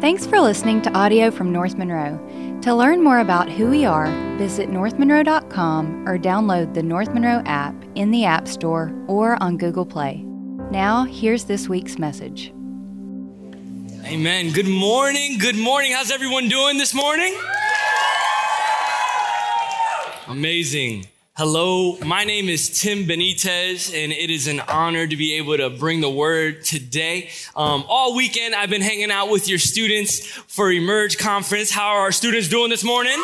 Thanks for listening to audio from North Monroe. To learn more about who we are, visit northmonroe.com or download the North Monroe app in the App Store or on Google Play. Now, here's this week's message. Amen. Good morning. Good morning. How's everyone doing this morning? Amazing. Hello, my name is Tim Benitez, and it is an honor to be able to bring the word today. Um, all weekend, I've been hanging out with your students for Emerge Conference. How are our students doing this morning?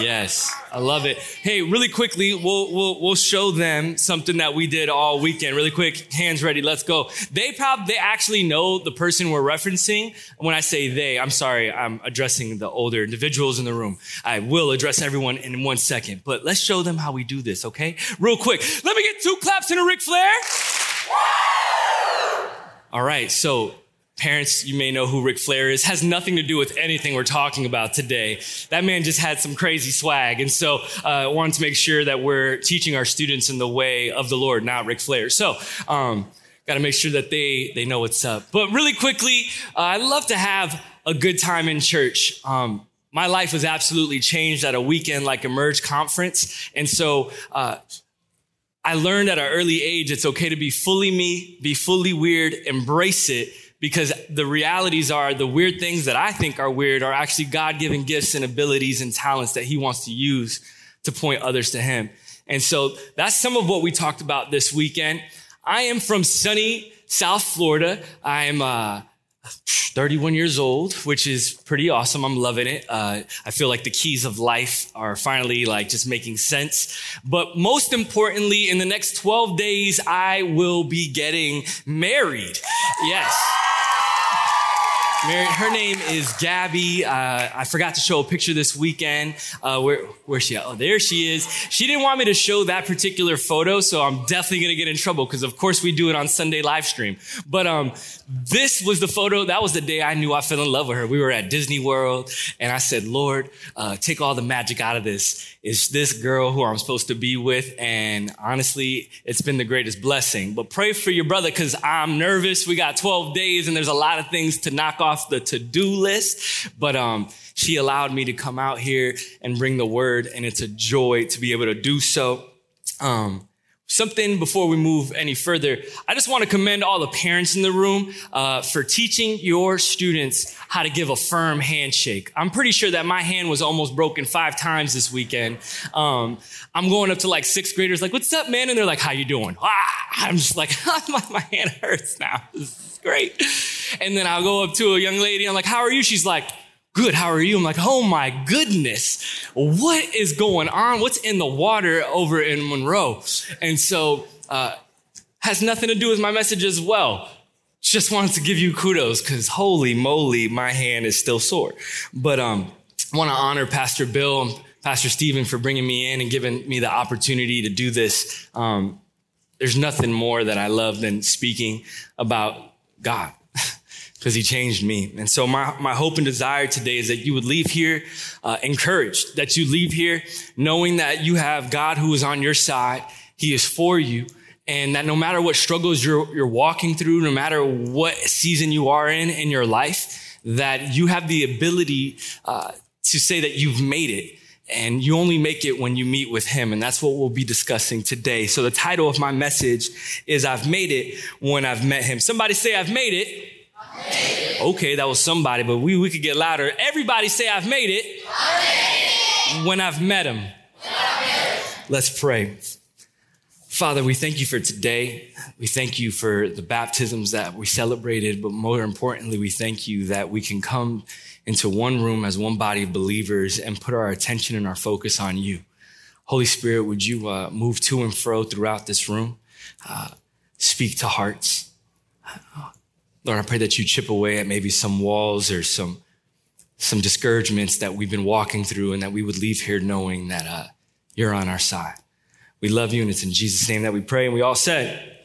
Yes, I love it. Hey, really quickly, we'll, we'll, we'll show them something that we did all weekend. Really quick, hands ready, let's go. They probably, they actually know the person we're referencing. When I say they, I'm sorry, I'm addressing the older individuals in the room. I will address everyone in one second, but let's show them how we do this, okay? Real quick, let me get two claps and a Ric Flair. All right, so Parents, you may know who Ric Flair is, has nothing to do with anything we're talking about today. That man just had some crazy swag. And so uh, I wanted to make sure that we're teaching our students in the way of the Lord, not Ric Flair. So, um, got to make sure that they, they know what's up. But really quickly, uh, I love to have a good time in church. Um, my life was absolutely changed at a weekend like Emerge conference. And so, uh, I learned at an early age it's okay to be fully me, be fully weird, embrace it, because the realities are the weird things that I think are weird are actually God given gifts and abilities and talents that He wants to use to point others to Him. And so that's some of what we talked about this weekend. I am from sunny South Florida. I'm uh, 31 years old, which is pretty awesome. I'm loving it. Uh, I feel like the keys of life are finally like just making sense. But most importantly, in the next 12 days, I will be getting married. Yes. Mary, her name is Gabby. Uh, I forgot to show a picture this weekend. Uh, where, where's she at? Oh, there she is. She didn't want me to show that particular photo, so I'm definitely going to get in trouble because, of course, we do it on Sunday live stream. But um, this was the photo. That was the day I knew I fell in love with her. We were at Disney World, and I said, Lord, uh, take all the magic out of this. Is this girl who I'm supposed to be with? And honestly, it's been the greatest blessing. But pray for your brother because I'm nervous. We got 12 days, and there's a lot of things to knock off off the to-do list, but um, she allowed me to come out here and bring the word, and it's a joy to be able to do so. Um, something before we move any further, I just want to commend all the parents in the room uh, for teaching your students how to give a firm handshake. I'm pretty sure that my hand was almost broken five times this weekend. Um, I'm going up to like sixth graders, like, "What's up, man?" And they're like, "How you doing?" Ah, I'm just like, my, my hand hurts now. This is great. And then I'll go up to a young lady. I'm like, "How are you?" She's like good. How are you? I'm like, oh my goodness, what is going on? What's in the water over in Monroe? And so, uh, has nothing to do with my message as well. Just wanted to give you kudos because holy moly, my hand is still sore. But um, want to honor Pastor Bill and Pastor Stephen for bringing me in and giving me the opportunity to do this. Um, there's nothing more that I love than speaking about God because he changed me. And so my, my hope and desire today is that you would leave here uh, encouraged, that you leave here knowing that you have God who is on your side. He is for you. And that no matter what struggles you're, you're walking through, no matter what season you are in in your life, that you have the ability uh, to say that you've made it. And you only make it when you meet with him. And that's what we'll be discussing today. So the title of my message is I've made it when I've met him. Somebody say I've made it Okay, that was somebody, but we, we could get louder. Everybody say, I've made it, I've made it. when I've met him. Let's pray. Father, we thank you for today. We thank you for the baptisms that we celebrated, but more importantly, we thank you that we can come into one room as one body of believers and put our attention and our focus on you. Holy Spirit, would you uh, move to and fro throughout this room? Uh, speak to hearts. Lord, I pray that you chip away at maybe some walls or some, some discouragements that we've been walking through and that we would leave here knowing that uh, you're on our side. We love you, and it's in Jesus' name that we pray. And we all said,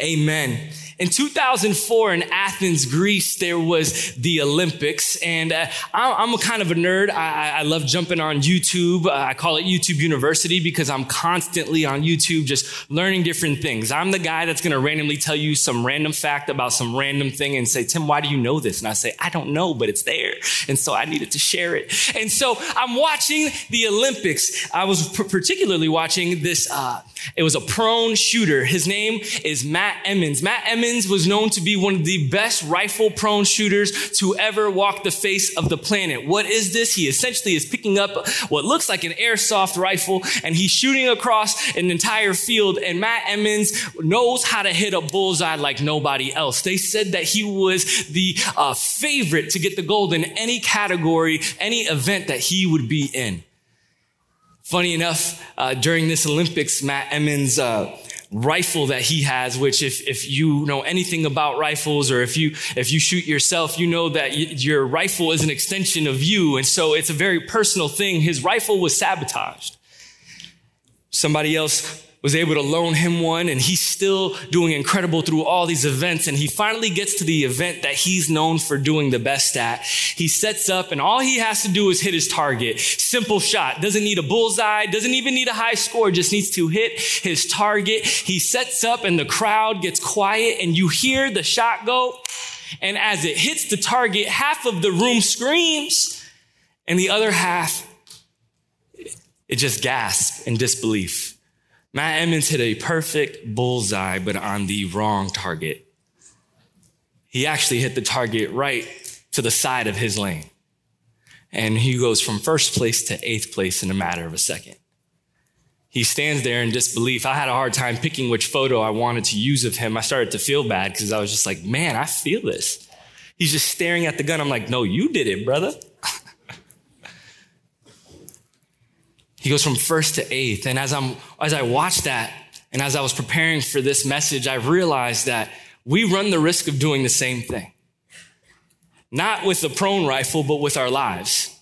Amen. Amen. In 2004 in Athens, Greece, there was the Olympics, and uh, I'm a kind of a nerd. I, I love jumping on YouTube. Uh, I call it YouTube University because I'm constantly on YouTube just learning different things. I'm the guy that's going to randomly tell you some random fact about some random thing and say, Tim, why do you know this? And I say, I don't know, but it's there. And so I needed to share it. And so I'm watching the Olympics. I was particularly watching this, uh, it was a prone shooter. His name is Matt Emmons. Matt Emmons was known to be one of the best rifle prone shooters to ever walk the face of the planet. What is this? He essentially is picking up what looks like an airsoft rifle and he's shooting across an entire field. And Matt Emmons knows how to hit a bullseye like nobody else. They said that he was the uh, favorite to get the gold in any category, any event that he would be in. Funny enough, uh, during this Olympics, Matt Emmons uh, rifle that he has, which if, if you know anything about rifles or if you, if you shoot yourself, you know that y- your rifle is an extension of you. And so it's a very personal thing. His rifle was sabotaged. Somebody else was able to loan him one and he's still doing incredible through all these events. And he finally gets to the event that he's known for doing the best at. He sets up and all he has to do is hit his target. Simple shot. Doesn't need a bullseye. Doesn't even need a high score. Just needs to hit his target. He sets up and the crowd gets quiet and you hear the shot go. And as it hits the target, half of the room screams and the other half, it just gasps in disbelief. Matt Emmons hit a perfect bullseye, but on the wrong target. He actually hit the target right to the side of his lane. And he goes from first place to eighth place in a matter of a second. He stands there in disbelief. I had a hard time picking which photo I wanted to use of him. I started to feel bad because I was just like, man, I feel this. He's just staring at the gun. I'm like, no, you did it, brother. He goes from first to eighth. And as I'm, as I watched that and as I was preparing for this message, I realized that we run the risk of doing the same thing. Not with the prone rifle, but with our lives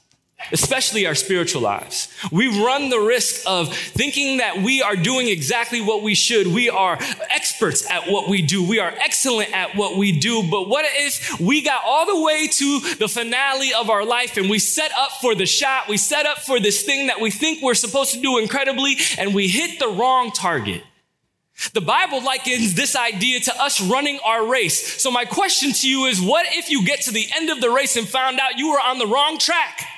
especially our spiritual lives. We run the risk of thinking that we are doing exactly what we should. We are experts at what we do. We are excellent at what we do. But what is, we got all the way to the finale of our life and we set up for the shot. We set up for this thing that we think we're supposed to do incredibly and we hit the wrong target. The Bible likens this idea to us running our race. So my question to you is, what if you get to the end of the race and found out you were on the wrong track?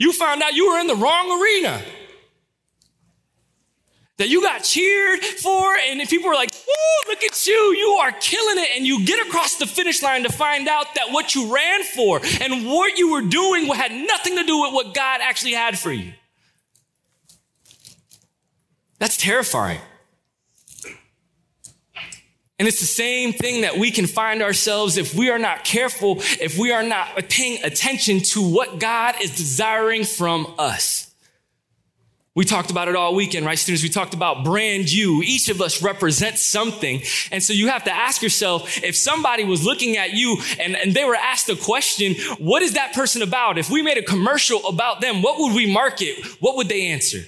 You found out you were in the wrong arena. That you got cheered for, and people were like, Woo, look at you, you are killing it. And you get across the finish line to find out that what you ran for and what you were doing had nothing to do with what God actually had for you. That's terrifying. And it's the same thing that we can find ourselves if we are not careful, if we are not paying attention to what God is desiring from us. We talked about it all weekend, right, students? We talked about brand you. Each of us represents something. And so you have to ask yourself if somebody was looking at you and, and they were asked a question, what is that person about? If we made a commercial about them, what would we market? What would they answer?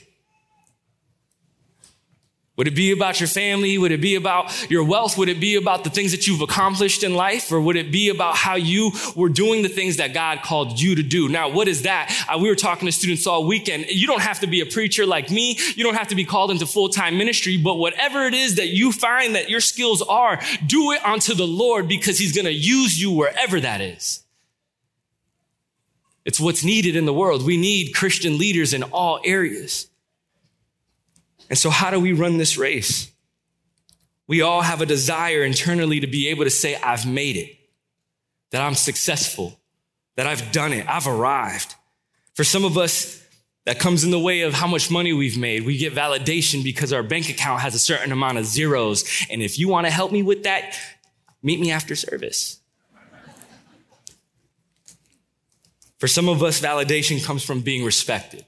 Would it be about your family? Would it be about your wealth? Would it be about the things that you've accomplished in life? Or would it be about how you were doing the things that God called you to do? Now, what is that? Uh, we were talking to students all weekend. You don't have to be a preacher like me. You don't have to be called into full-time ministry, but whatever it is that you find that your skills are, do it unto the Lord because he's going to use you wherever that is. It's what's needed in the world. We need Christian leaders in all areas. And so, how do we run this race? We all have a desire internally to be able to say, I've made it, that I'm successful, that I've done it, I've arrived. For some of us, that comes in the way of how much money we've made. We get validation because our bank account has a certain amount of zeros. And if you want to help me with that, meet me after service. For some of us, validation comes from being respected.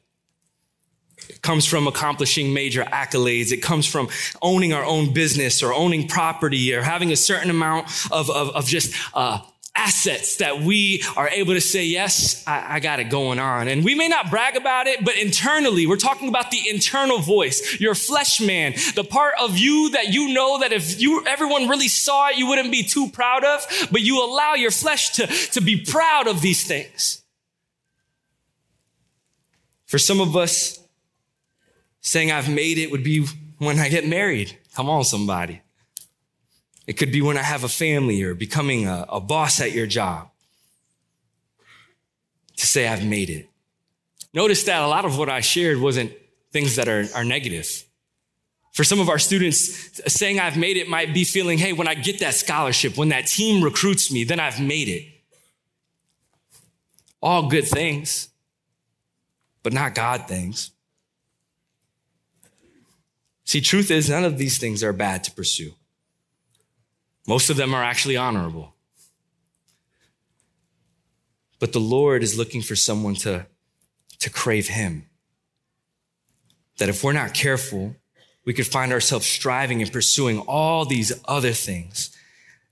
It comes from accomplishing major accolades. It comes from owning our own business or owning property or having a certain amount of, of, of just uh, assets that we are able to say, yes, I, I, got it going on. And we may not brag about it, but internally, we're talking about the internal voice, your flesh man, the part of you that you know that if you, everyone really saw it, you wouldn't be too proud of, but you allow your flesh to, to be proud of these things. For some of us, saying I've made it would be when I get married. Come on, somebody. It could be when I have a family or becoming a, a boss at your job. To say I've made it. Notice that a lot of what I shared wasn't things that are, are negative. For some of our students, saying I've made it might be feeling, hey, when I get that scholarship, when that team recruits me, then I've made it. All good things, but not God things. See, truth is, none of these things are bad to pursue. Most of them are actually honorable. But the Lord is looking for someone to, to crave Him. That if we're not careful, we could find ourselves striving and pursuing all these other things,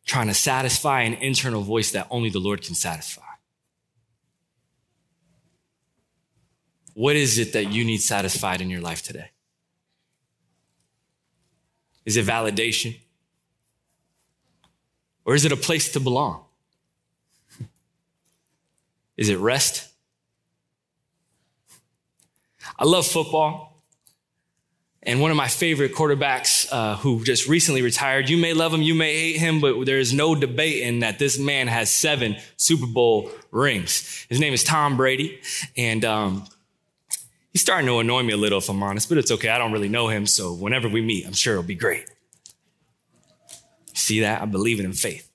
trying to satisfy an internal voice that only the Lord can satisfy. What is it that you need satisfied in your life today? Is it validation? Or is it a place to belong? Is it rest? I love football. And one of my favorite quarterbacks uh, who just recently retired, you may love him, you may hate him, but there is no debating that this man has seven Super Bowl rings. His name is Tom Brady. And um, he's starting to annoy me a little, if I'm honest, but it's okay. I don't really know him. So whenever we meet, I'm sure it'll be great. See that? I believe it in faith.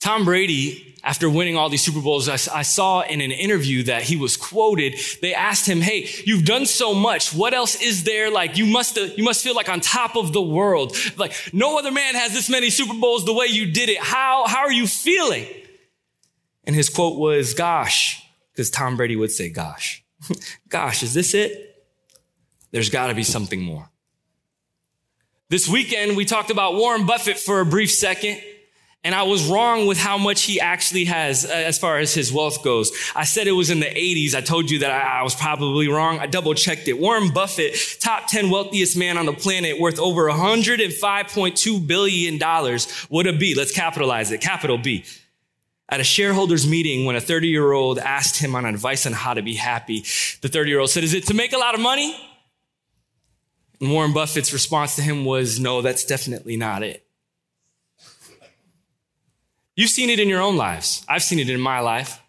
Tom Brady, after winning all these Super Bowls, I, I, saw in an interview that he was quoted. They asked him, "Hey, you've done so much. What else is there? Like you must, uh, you must feel like on top of the world. Like no other man has this many Super Bowls the way you did it. How how are you feeling?" And his quote was, "Gosh," because Tom Brady would say, "Gosh, gosh, is this it? There's got to be something more." This weekend, we talked about Warren Buffett for a brief second. And I was wrong with how much he actually has uh, as far as his wealth goes. I said it was in the 80s. I told you that I, was probably wrong. I double checked it. Warren Buffett, top 10 wealthiest man on the planet, worth over $105.2 billion. What a B. Let's capitalize it. Capital B. At a shareholders meeting, when a 30 year old asked him on advice on how to be happy, the 30 year old said, Is it to make a lot of money? And Warren Buffett's response to him was, no, that's definitely not it. You've seen it in your own lives. I've seen it in my life.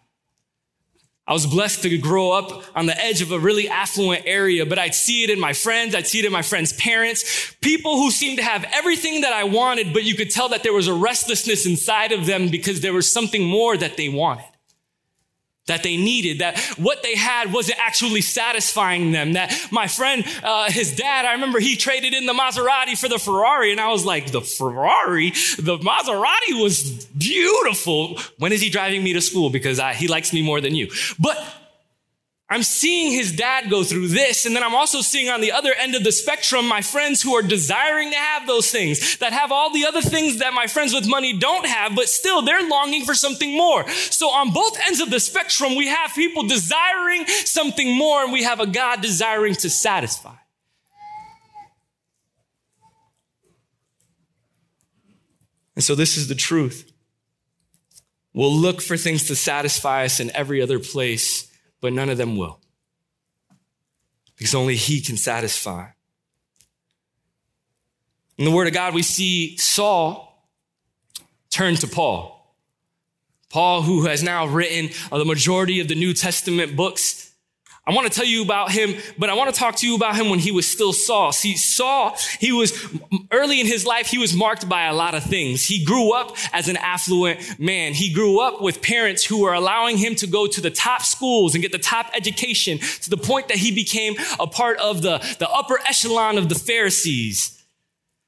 I was blessed to grow up on the edge of a really affluent area, but I'd see it in my friends. I'd see it in my friends' parents. People who seemed to have everything that I wanted, but you could tell that there was a restlessness inside of them because there was something more that they wanted that they needed, that what they had wasn't actually satisfying them. That my friend, uh, his dad, I remember he traded in the Maserati for the Ferrari, and I was like, the Ferrari, the Maserati was beautiful. When is he driving me to school? Because I, he likes me more than you. But I'm seeing his dad go through this, and then I'm also seeing on the other end of the spectrum my friends who are desiring to have those things, that have all the other things that my friends with money don't have, but still they're longing for something more. So on both ends of the spectrum, we have people desiring something more, and we have a God desiring to satisfy. And so this is the truth. We'll look for things to satisfy us in every other place but none of them will. Because only He can satisfy. In the Word of God, we see Saul turn to Paul. Paul, who has now written the majority of the New Testament books, I want to tell you about him, but I want to talk to you about him when he was still Saul. See, Saul, he was early in his life, he was marked by a lot of things. He grew up as an affluent man. He grew up with parents who were allowing him to go to the top schools and get the top education to the point that he became a part of the, the upper echelon of the Pharisees.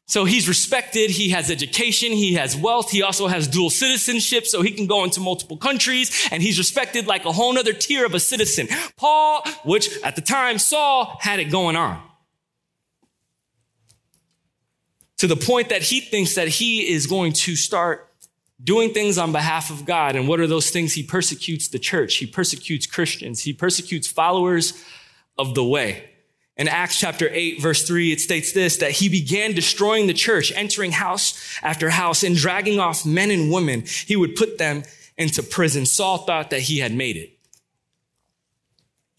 So he's respected. He has education. He has wealth. He also has dual citizenship. So he can go into multiple countries and he's respected like a whole nother tier of a citizen. Paul, which at the time Saul had it going on. To the point that he thinks that he is going to start doing things on behalf of God. And what are those things? He persecutes the church. He persecutes Christians. He persecutes followers of the way. In Acts chapter 8, verse 3, it states this, that he began destroying the church, entering house after house and dragging off men and women. He would put them into prison. Saul thought that he had made it.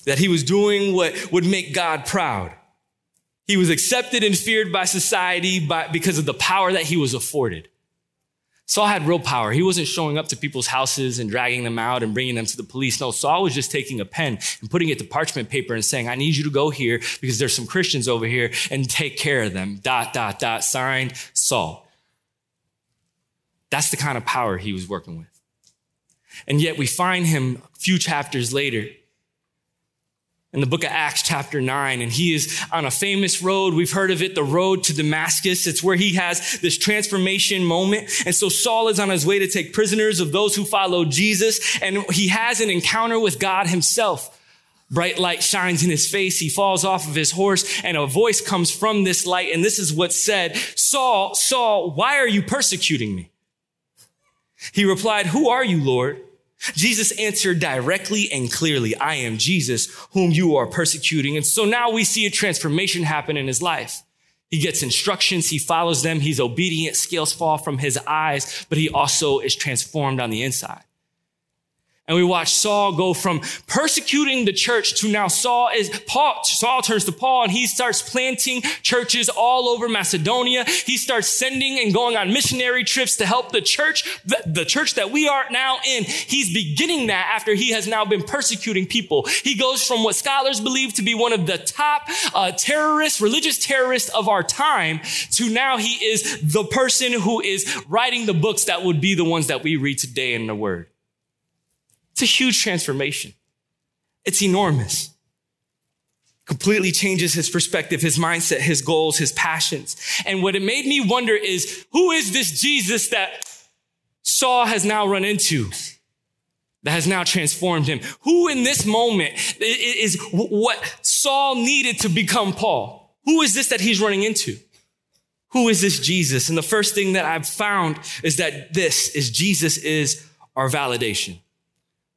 That he was doing what would make God proud. He was accepted and feared by society by, because of the power that he was afforded. Saul had real power. He wasn't showing up to people's houses and dragging them out and bringing them to the police. No, Saul was just taking a pen and putting it to parchment paper and saying, I need you to go here because there's some Christians over here and take care of them. Dot, dot, dot. Signed, Saul. That's the kind of power he was working with. And yet we find him a few chapters later in the book of Acts, chapter 9, and he is on a famous road. We've heard of it, the road to Damascus. It's where he has this transformation moment. And so Saul is on his way to take prisoners of those who follow Jesus, and he has an encounter with God himself. Bright light shines in his face. He falls off of his horse, and a voice comes from this light, and this is what said Saul, Saul, why are you persecuting me? He replied, Who are you, Lord? Jesus answered directly and clearly, I am Jesus whom you are persecuting. And so now we see a transformation happen in his life. He gets instructions. He follows them. He's obedient. Scales fall from his eyes, but he also is transformed on the inside. And we watch Saul go from persecuting the church to now Saul is Paul. Saul turns to Paul and he starts planting churches all over Macedonia. He starts sending and going on missionary trips to help the church, the, the church that we are now in. He's beginning that after he has now been persecuting people. He goes from what scholars believe to be one of the top uh, terrorists, religious terrorists of our time to now he is the person who is writing the books that would be the ones that we read today in the word. It's a huge transformation. It's enormous. Completely changes his perspective, his mindset, his goals, his passions. And what it made me wonder is who is this Jesus that Saul has now run into? That has now transformed him. Who in this moment is what Saul needed to become Paul? Who is this that he's running into? Who is this Jesus? And the first thing that I've found is that this is Jesus is our validation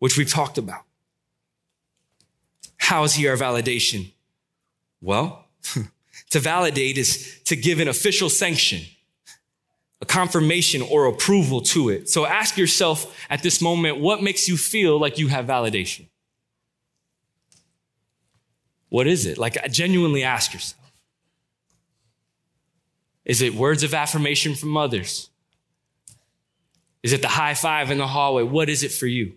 which we've talked about. How is he our validation? Well, to validate is to give an official sanction, a confirmation or approval to it. So ask yourself at this moment, what makes you feel like you have validation? What is it? Like, genuinely ask yourself. Is it words of affirmation from others? Is it the high five in the hallway? What is it for you?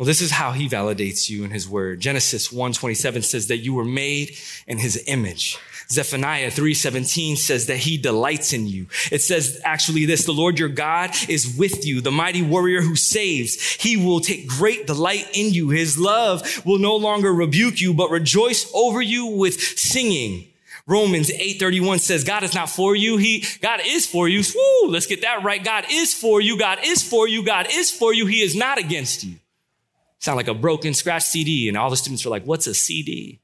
Well, this is how he validates you in his word. Genesis 1:27 says that you were made in his image. Zephaniah 3:17 says that he delights in you. It says actually this, the Lord your God is with you, the mighty warrior who saves. He will take great delight in you. His love will no longer rebuke you, but rejoice over you with singing. Romans 8:31 says God is not for you. He God is for you. Woo, let's get that right. God is for you. God is for you. God is for you. He is not against you. Sound like a broken scratch CD, and all the students were like, What's a CD?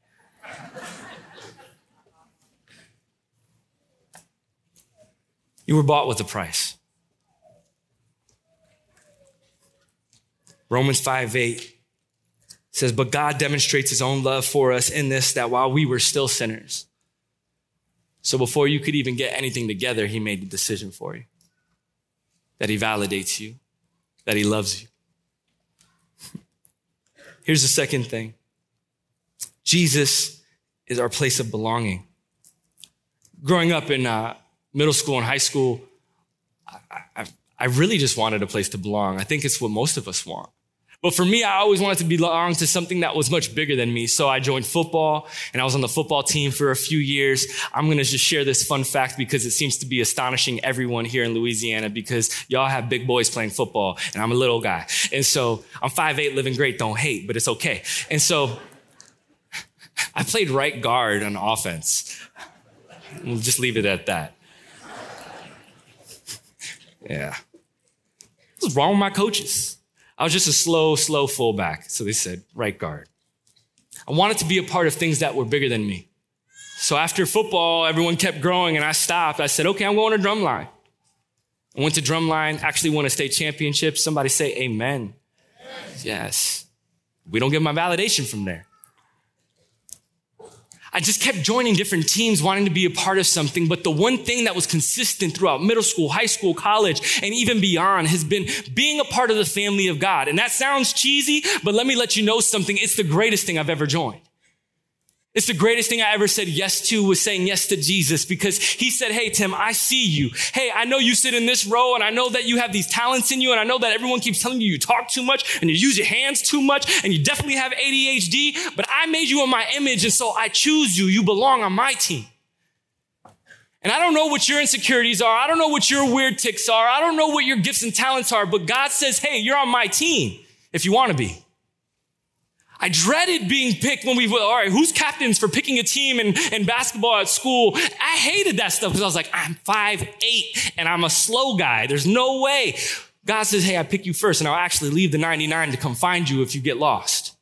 you were bought with a price. Romans 5 8 says, But God demonstrates his own love for us in this, that while we were still sinners, so before you could even get anything together, he made the decision for you. That he validates you, that he loves you. Here's the second thing Jesus is our place of belonging. Growing up in uh, middle school and high school, I, I, I really just wanted a place to belong. I think it's what most of us want. But for me, I always wanted to belong to something that was much bigger than me. So I joined football and I was on the football team for a few years. I'm going to just share this fun fact because it seems to be astonishing everyone here in Louisiana because y'all have big boys playing football and I'm a little guy. And so I'm 5'8 living great, don't hate, but it's okay. And so I played right guard on offense. We'll just leave it at that. Yeah. What's wrong with my coaches? I was just a slow, slow fullback. So they said, right guard. I wanted to be a part of things that were bigger than me. So after football, everyone kept growing and I stopped. I said, okay, I'm going to drumline. I went to Drumline, actually won a state championship. Somebody say amen. Yes. yes. We don't get my validation from there. I just kept joining different teams, wanting to be a part of something. But the one thing that was consistent throughout middle school, high school, college, and even beyond has been being a part of the family of God. And that sounds cheesy, but let me let you know something. It's the greatest thing I've ever joined. It's the greatest thing I ever said yes to was saying yes to Jesus because he said, Hey, Tim, I see you. Hey, I know you sit in this row and I know that you have these talents in you and I know that everyone keeps telling you you talk too much and you use your hands too much and you definitely have ADHD, but I made you in my image and so I choose you. You belong on my team. And I don't know what your insecurities are. I don't know what your weird tics are. I don't know what your gifts and talents are, but God says, Hey, you're on my team if you want to be. I dreaded being picked when we were, all right, who's captains for picking a team in, in basketball at school? I hated that stuff because I was like, I'm five eight and I'm a slow guy. There's no way. God says, hey, I pick you first and I'll actually leave the 99 to come find you if you get lost.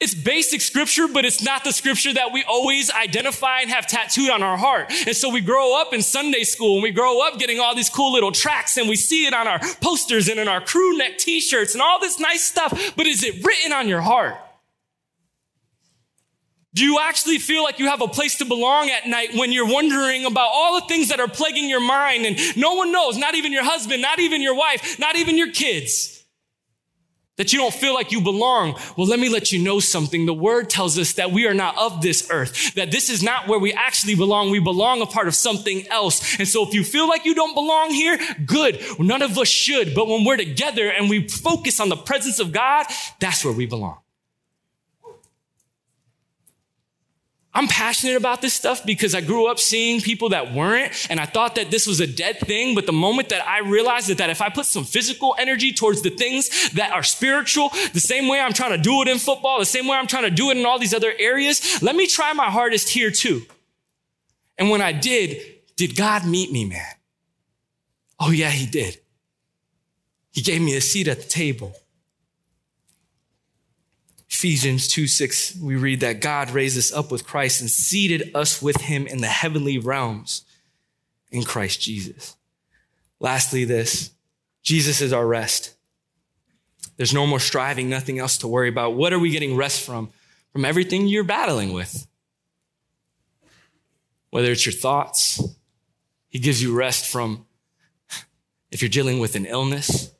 It's basic scripture, but it's not the scripture that we always identify and have tattooed on our heart. And so we grow up in Sunday school and we grow up getting all these cool little tracks and we see it on our posters and in our crew neck t-shirts and all this nice stuff. But is it written on your heart? Do you actually feel like you have a place to belong at night when you're wondering about all the things that are plaguing your mind and no one knows, not even your husband, not even your wife, not even your kids? That you don't feel like you belong. Well, let me let you know something. The word tells us that we are not of this earth, that this is not where we actually belong. We belong a part of something else. And so if you feel like you don't belong here, good. None of us should. But when we're together and we focus on the presence of God, that's where we belong. I'm passionate about this stuff because I grew up seeing people that weren't, and I thought that this was a dead thing. But the moment that I realized that, that if I put some physical energy towards the things that are spiritual, the same way I'm trying to do it in football, the same way I'm trying to do it in all these other areas, let me try my hardest here too. And when I did, did God meet me, man? Oh, yeah, He did. He gave me a seat at the table. Ephesians 2 6, we read that God raised us up with Christ and seated us with him in the heavenly realms in Christ Jesus. Lastly, this Jesus is our rest. There's no more striving, nothing else to worry about. What are we getting rest from? From everything you're battling with. Whether it's your thoughts, He gives you rest from if you're dealing with an illness,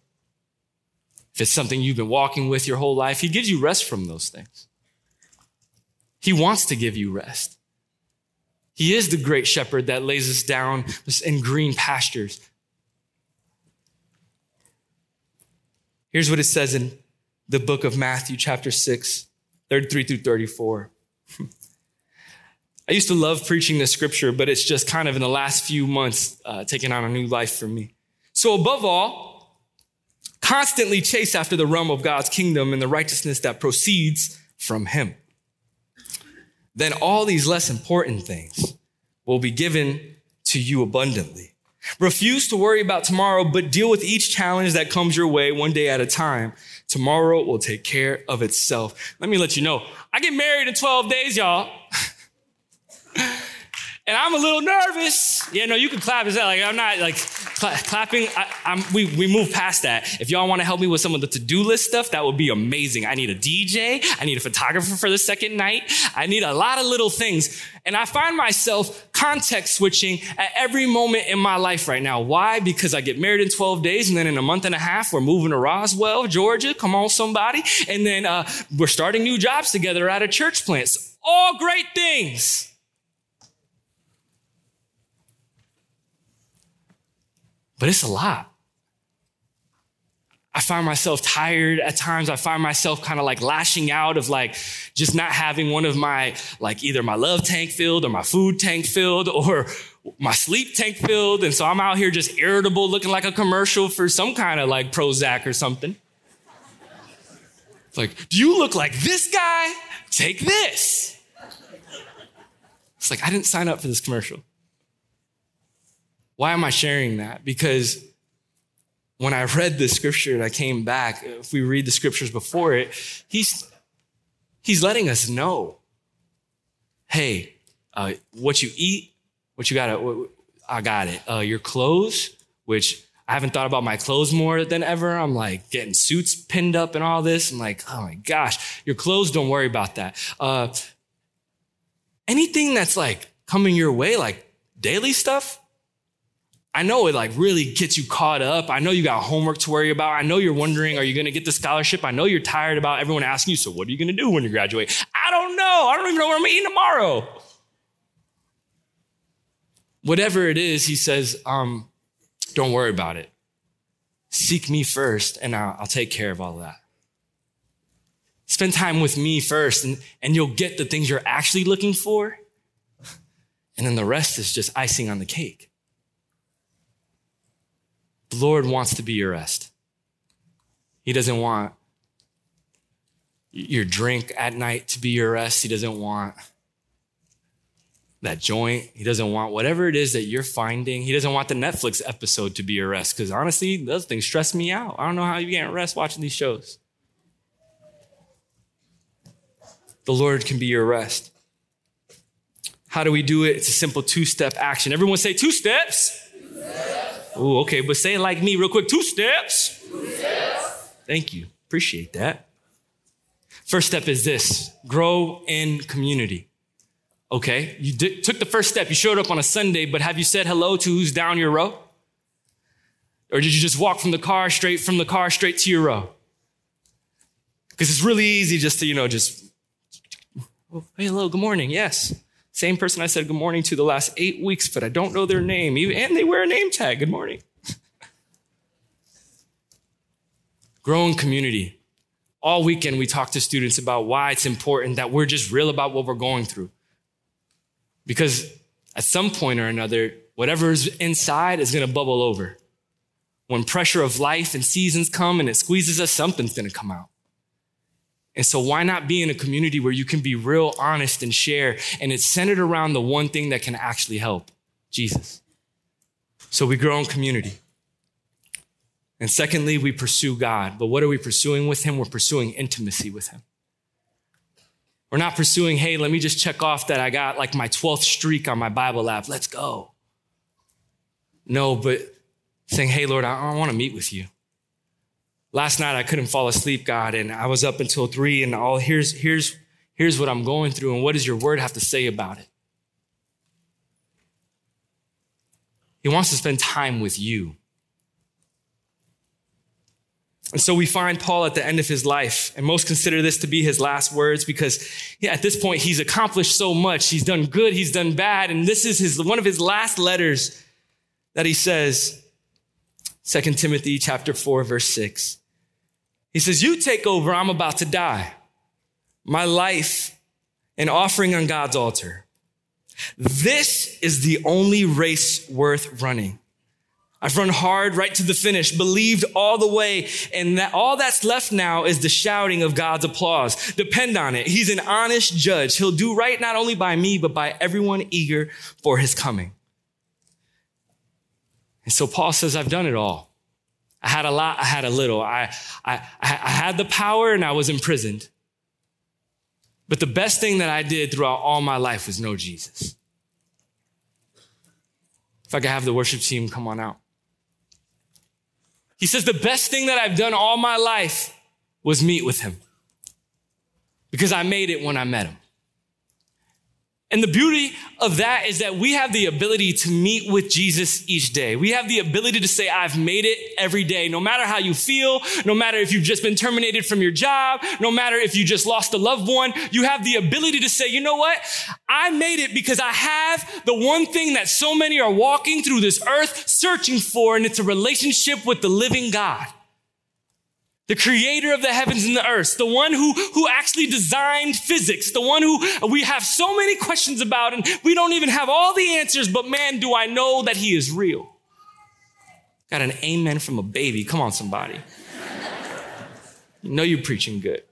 if it's something you've been walking with your whole life, He gives you rest from those things. He wants to give you rest. He is the great shepherd that lays us down in green pastures. Here's what it says in the book of Matthew, chapter 6, 33 through 34. I used to love preaching this scripture, but it's just kind of in the last few months uh, on a new life for me. So, above all, constantly chase after the realm of God's kingdom and the righteousness that proceeds from Him. Then all these less important things will be given to you abundantly. Refuse to worry about tomorrow, but deal with each challenge that comes your way one day at a time. Tomorrow will take care of itself. Let me let you know, I get married in 12 days, y'all. and I'm a little nervous. Yeah, no, you can clap. Is that like I'm not like cla- clapping? I, we we move past that. If y'all want to help me with some of the to-do list stuff, that would be amazing. I need a DJ. I need a photographer for the second night. I need a lot of little things, and I find myself context switching at every moment in my life right now. Why? Because I get married in 12 days, and then in a month and a half, we're moving to Roswell, Georgia. Come on, somebody, and then uh, we're starting new jobs together at a church plant. So all great things. But it's a lot. I find myself tired at times. I find myself kind of like lashing out of like just not having one of my, like either my love tank filled or my food tank filled or my sleep tank filled. And so I'm out here just irritable, looking like a commercial for some kind of like Prozac or something. It's like, do you look like this guy? Take this. It's like, I didn't sign up for this commercial. Why am I sharing that? Because when I read the scripture and I came back, if we read the scriptures before it, he's, he's letting us know hey, uh, what you eat, what you gotta, I got it. Uh, your clothes, which I haven't thought about my clothes more than ever. I'm like getting suits pinned up and all this. I'm like, oh my gosh, your clothes, don't worry about that. Uh, anything that's like coming your way, like daily stuff, I know it like really gets you caught up. I know you got homework to worry about. I know you're wondering, are you going to get the scholarship? I know you're tired about everyone asking you, so what are you going to do when you graduate? I don't know. I don't even know what I'm eating tomorrow. Whatever it is, he says, um, don't worry about it. Seek me first, and I'll, I'll take care of all that. Spend time with me first, and, and you'll get the things you're actually looking for. And then the rest is just icing on the cake. The Lord wants to be your rest. He doesn't want your drink at night to be your rest. He doesn't want that joint. He doesn't want whatever it is that you're finding. He doesn't want the Netflix episode to be your rest because honestly, those things stress me out. I don't know how you get rest watching these shows. The Lord can be your rest. How do we do it? It's a simple two step action. Everyone say two steps. Oh, okay, but say it like me real quick. Two steps. Two steps. Thank you. Appreciate that. First step is this grow in community. Okay, you took the first step. You showed up on a Sunday, but have you said hello to who's down your row? Or did you just walk from the car straight from the car straight to your row? Because it's really easy just to, you know, just, oh, hey, hello, good morning. Yes. Same person I said good morning to the last eight weeks, but I don't know their name. And they wear a name tag. Good morning. Growing community. All weekend, we talk to students about why it's important that we're just real about what we're going through. Because at some point or another, whatever's inside is going to bubble over. When pressure of life and seasons come and it squeezes us, something's going to come out. And so, why not be in a community where you can be real honest and share? And it's centered around the one thing that can actually help Jesus. So, we grow in community. And secondly, we pursue God. But what are we pursuing with Him? We're pursuing intimacy with Him. We're not pursuing, hey, let me just check off that I got like my 12th streak on my Bible app. Let's go. No, but saying, hey, Lord, I, I want to meet with you. Last night I couldn't fall asleep, God, and I was up until three, and all here's here's here's what I'm going through, and what does your word have to say about it? He wants to spend time with you. And so we find Paul at the end of his life, and most consider this to be his last words because yeah, at this point he's accomplished so much. He's done good, he's done bad, and this is his one of his last letters that he says, 2 Timothy chapter 4, verse 6. He says, You take over, I'm about to die. My life, an offering on God's altar. This is the only race worth running. I've run hard right to the finish, believed all the way, and that all that's left now is the shouting of God's applause. Depend on it. He's an honest judge. He'll do right not only by me, but by everyone eager for his coming. And so Paul says, I've done it all. I had a lot, I had a little. I, I, I had the power and I was imprisoned. But the best thing that I did throughout all my life was know Jesus. If I could have the worship team come on out. He says, The best thing that I've done all my life was meet with him because I made it when I met him. And the beauty of that is that we have the ability to meet with Jesus each day. We have the ability to say, I've made it every day, no matter how you feel, no matter if you've just been terminated from your job, no matter if you just lost a loved one. You have the ability to say, you know what? I made it because I have the one thing that so many are walking through this earth searching for, and it's a relationship with the living God the creator of the heavens and the earth, the one who, who actually designed physics, the one who we have so many questions about and we don't even have all the answers, but man, do I know that he is real. Got an amen from a baby. Come on, somebody. You know you're preaching good.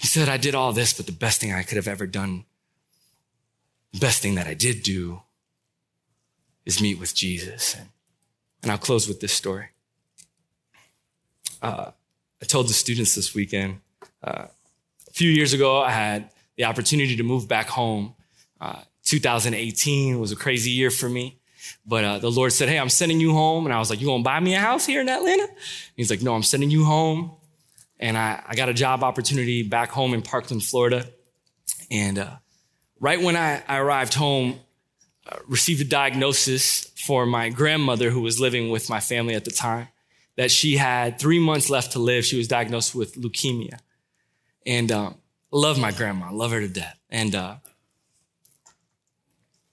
He said, I did all this, but the best thing I could have ever done, the best thing that I did do is meet with Jesus. And and I'll close with this story uh, I told the students this weekend. Uh, a few years ago, I had the opportunity to move back home uh, 2018 was a crazy year for me. But uh, the Lord said, Hey, I'm sending you home. And I was like, You gonna buy me a house here in Atlanta? He's like, No, I'm sending you home. And I, I got a job opportunity back home in Parkland, Florida. And uh, right when I, I arrived home, uh, received a diagnosis for my grandmother who was living with my family at the time that she had three months left to live. She was diagnosed with leukemia. And um, love my grandma, love her to death. And uh,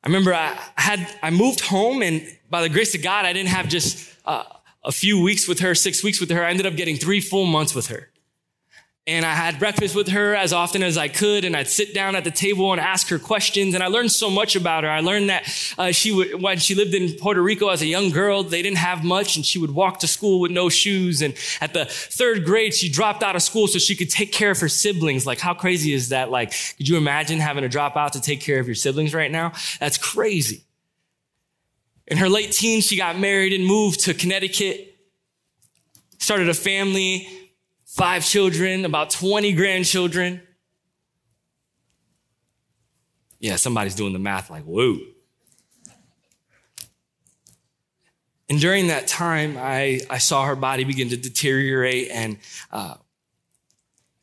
I remember I had I moved home, and by the grace of God, I didn't have just uh, a few weeks with her, six weeks with her. I ended up getting three full months with her. And I had breakfast with her as often as I could, and I'd sit down at the table and ask her questions. And I learned so much about her. I learned that uh, she would, when she lived in Puerto Rico as a young girl, they didn't have much, and she would walk to school with no shoes. And at the third grade, she dropped out of school so she could take care of her siblings. Like, how crazy is that? Like, could you imagine having to drop out to take care of your siblings right now? That's crazy. In her late teens, she got married and moved to Connecticut, started a family five children, about 20 grandchildren. Yeah, somebody's doing the math like, whoa. And during that time, I, I saw her body begin to deteriorate, and uh,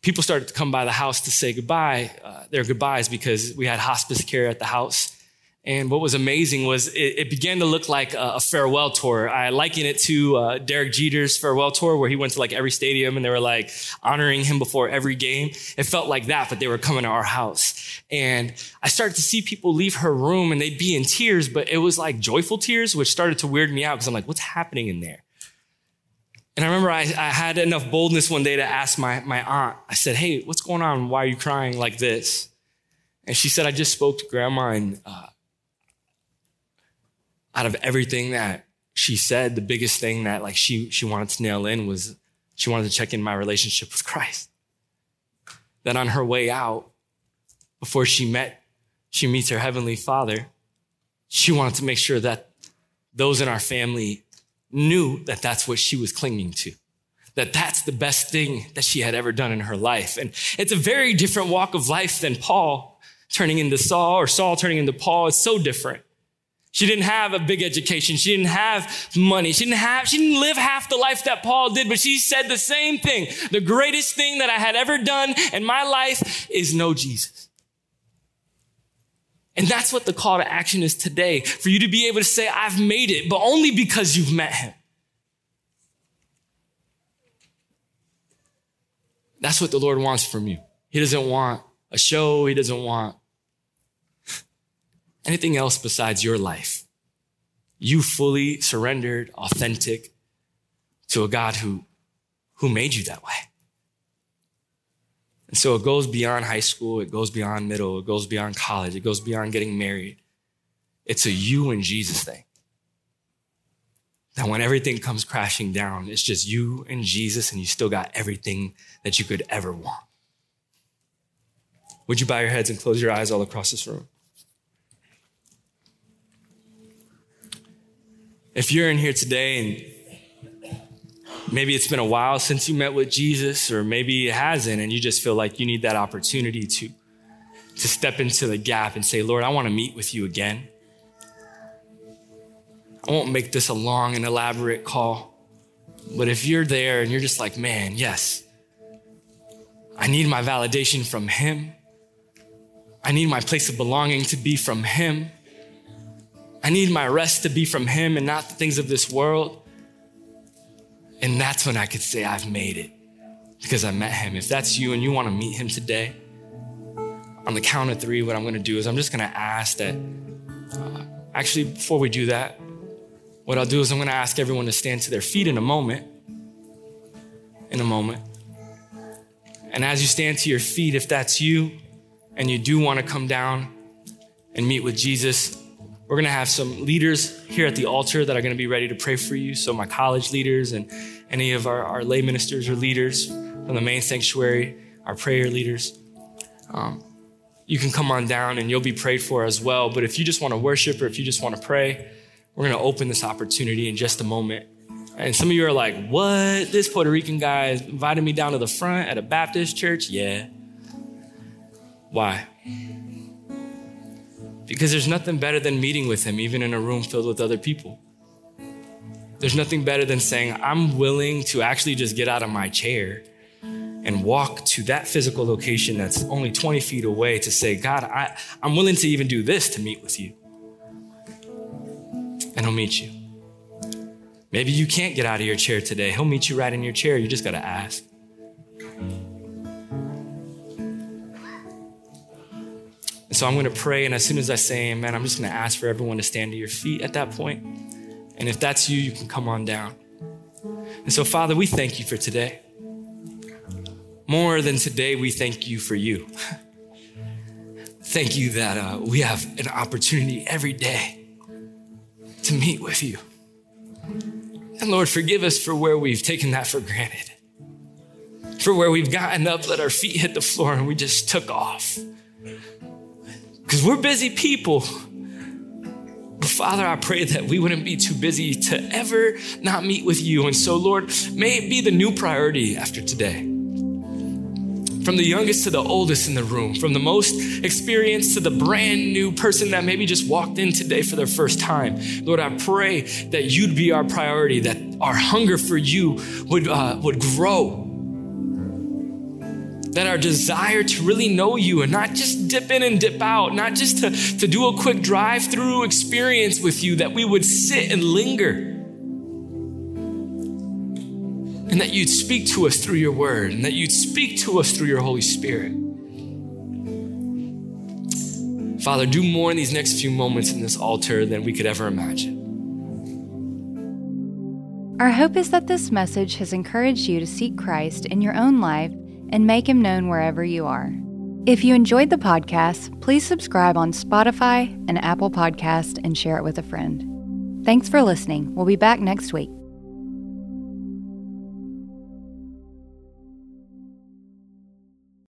people started to come by the house to say goodbye, uh, their goodbyes, because we had hospice care at the house. And what was amazing was it, it began to look like a, a, farewell tour. I liken it to uh, Derek Jeter's farewell tour, where he went to like every stadium and they were like honoring him before every game. It felt like that, but they were coming to our house. And I started to see people leave her room and they'd be in tears, but it was like joyful tears, which started to weird me out because I'm like, what's happening in there? And I remember I, I had enough boldness one day to ask my, my aunt, I said, hey, what's going on? Why are you crying like this? And she said, I just spoke to grandma and uh, out of everything that she said, the biggest thing that like she she wanted to nail in was she wanted to check in my relationship with Christ. That on her way out, before she met, she meets her heavenly father, she wanted to make sure that those in our family knew that that's what she was clinging to. That that's the best thing that she had ever done in her life. And it's a very different walk of life than Paul turning into Saul or Saul turning into Paul. It's so different. She didn't have a big education. She didn't have money. She didn't have, she didn't live half the life that Paul did, but she said the same thing. The greatest thing that I had ever done in my life is know Jesus. And that's what the call to action is today. For you to be able to say, I've made it, but only because you've met him. That's what the Lord wants from you. He doesn't want a show. He doesn't want anything else besides your life. You fully surrendered, authentic to a God who, who made you that way. And so it goes beyond high school, it goes beyond middle, it goes beyond college, it goes beyond getting married. It's a you and Jesus thing. That when everything comes crashing down, it's just you and Jesus, and you still got everything that you could ever want. Would you bow your heads and close your eyes all across this room? If you're in here today and maybe it's been a while since you met with Jesus, or maybe it hasn't, and you just feel like you need that opportunity to, to step into the gap and say, Lord, I want to meet with you again. I won't make this a long and elaborate call, but if you're there and you're just like, man, yes, I need my validation from Him. I need my place of belonging to be from Him. I need my rest to be from Him and not the things of this world. And that's when I could say, I've made it because I met Him. If that's you and you want to meet Him today, on the count of three, what I'm going to do is I'm just going to ask that. Uh, actually, before we do that, what I'll do is I'm going to ask everyone to stand to their feet in a moment. In a moment. And as you stand to your feet, if that's you and you do want to come down and meet with Jesus, we're going to have some leaders here at the altar that are going to be ready to pray for you. So, my college leaders and any of our, our lay ministers or leaders from the main sanctuary, our prayer leaders, um, you can come on down and you'll be prayed for as well. But if you just want to worship or if you just want to pray, we're going to open this opportunity in just a moment. And some of you are like, what? This Puerto Rican guy invited me down to the front at a Baptist church? Yeah. Why? Because there's nothing better than meeting with Him, even in a room filled with other people. There's nothing better than saying, I'm willing to actually just get out of my chair and walk to that physical location that's only 20 feet away to say, God, I, I'm willing to even do this to meet with you. And He'll meet you. Maybe you can't get out of your chair today. He'll meet you right in your chair. You just got to ask. So I'm going to pray, and as soon as I say amen, I'm just going to ask for everyone to stand to your feet at that point. And if that's you, you can come on down. And so, Father, we thank you for today. More than today, we thank you for you. thank you that uh, we have an opportunity every day to meet with you. And Lord, forgive us for where we've taken that for granted, for where we've gotten up, let our feet hit the floor, and we just took off. Because we're busy people. But Father, I pray that we wouldn't be too busy to ever not meet with you. And so, Lord, may it be the new priority after today. From the youngest to the oldest in the room, from the most experienced to the brand new person that maybe just walked in today for their first time. Lord, I pray that you'd be our priority, that our hunger for you would, uh, would grow that our desire to really know you and not just dip in and dip out, not just to, to do a quick drive through experience with you, that we would sit and linger. And that you'd speak to us through your word, and that you'd speak to us through your Holy Spirit. Father, do more in these next few moments in this altar than we could ever imagine. Our hope is that this message has encouraged you to seek Christ in your own life and make him known wherever you are. If you enjoyed the podcast, please subscribe on Spotify and Apple Podcast and share it with a friend. Thanks for listening. We'll be back next week.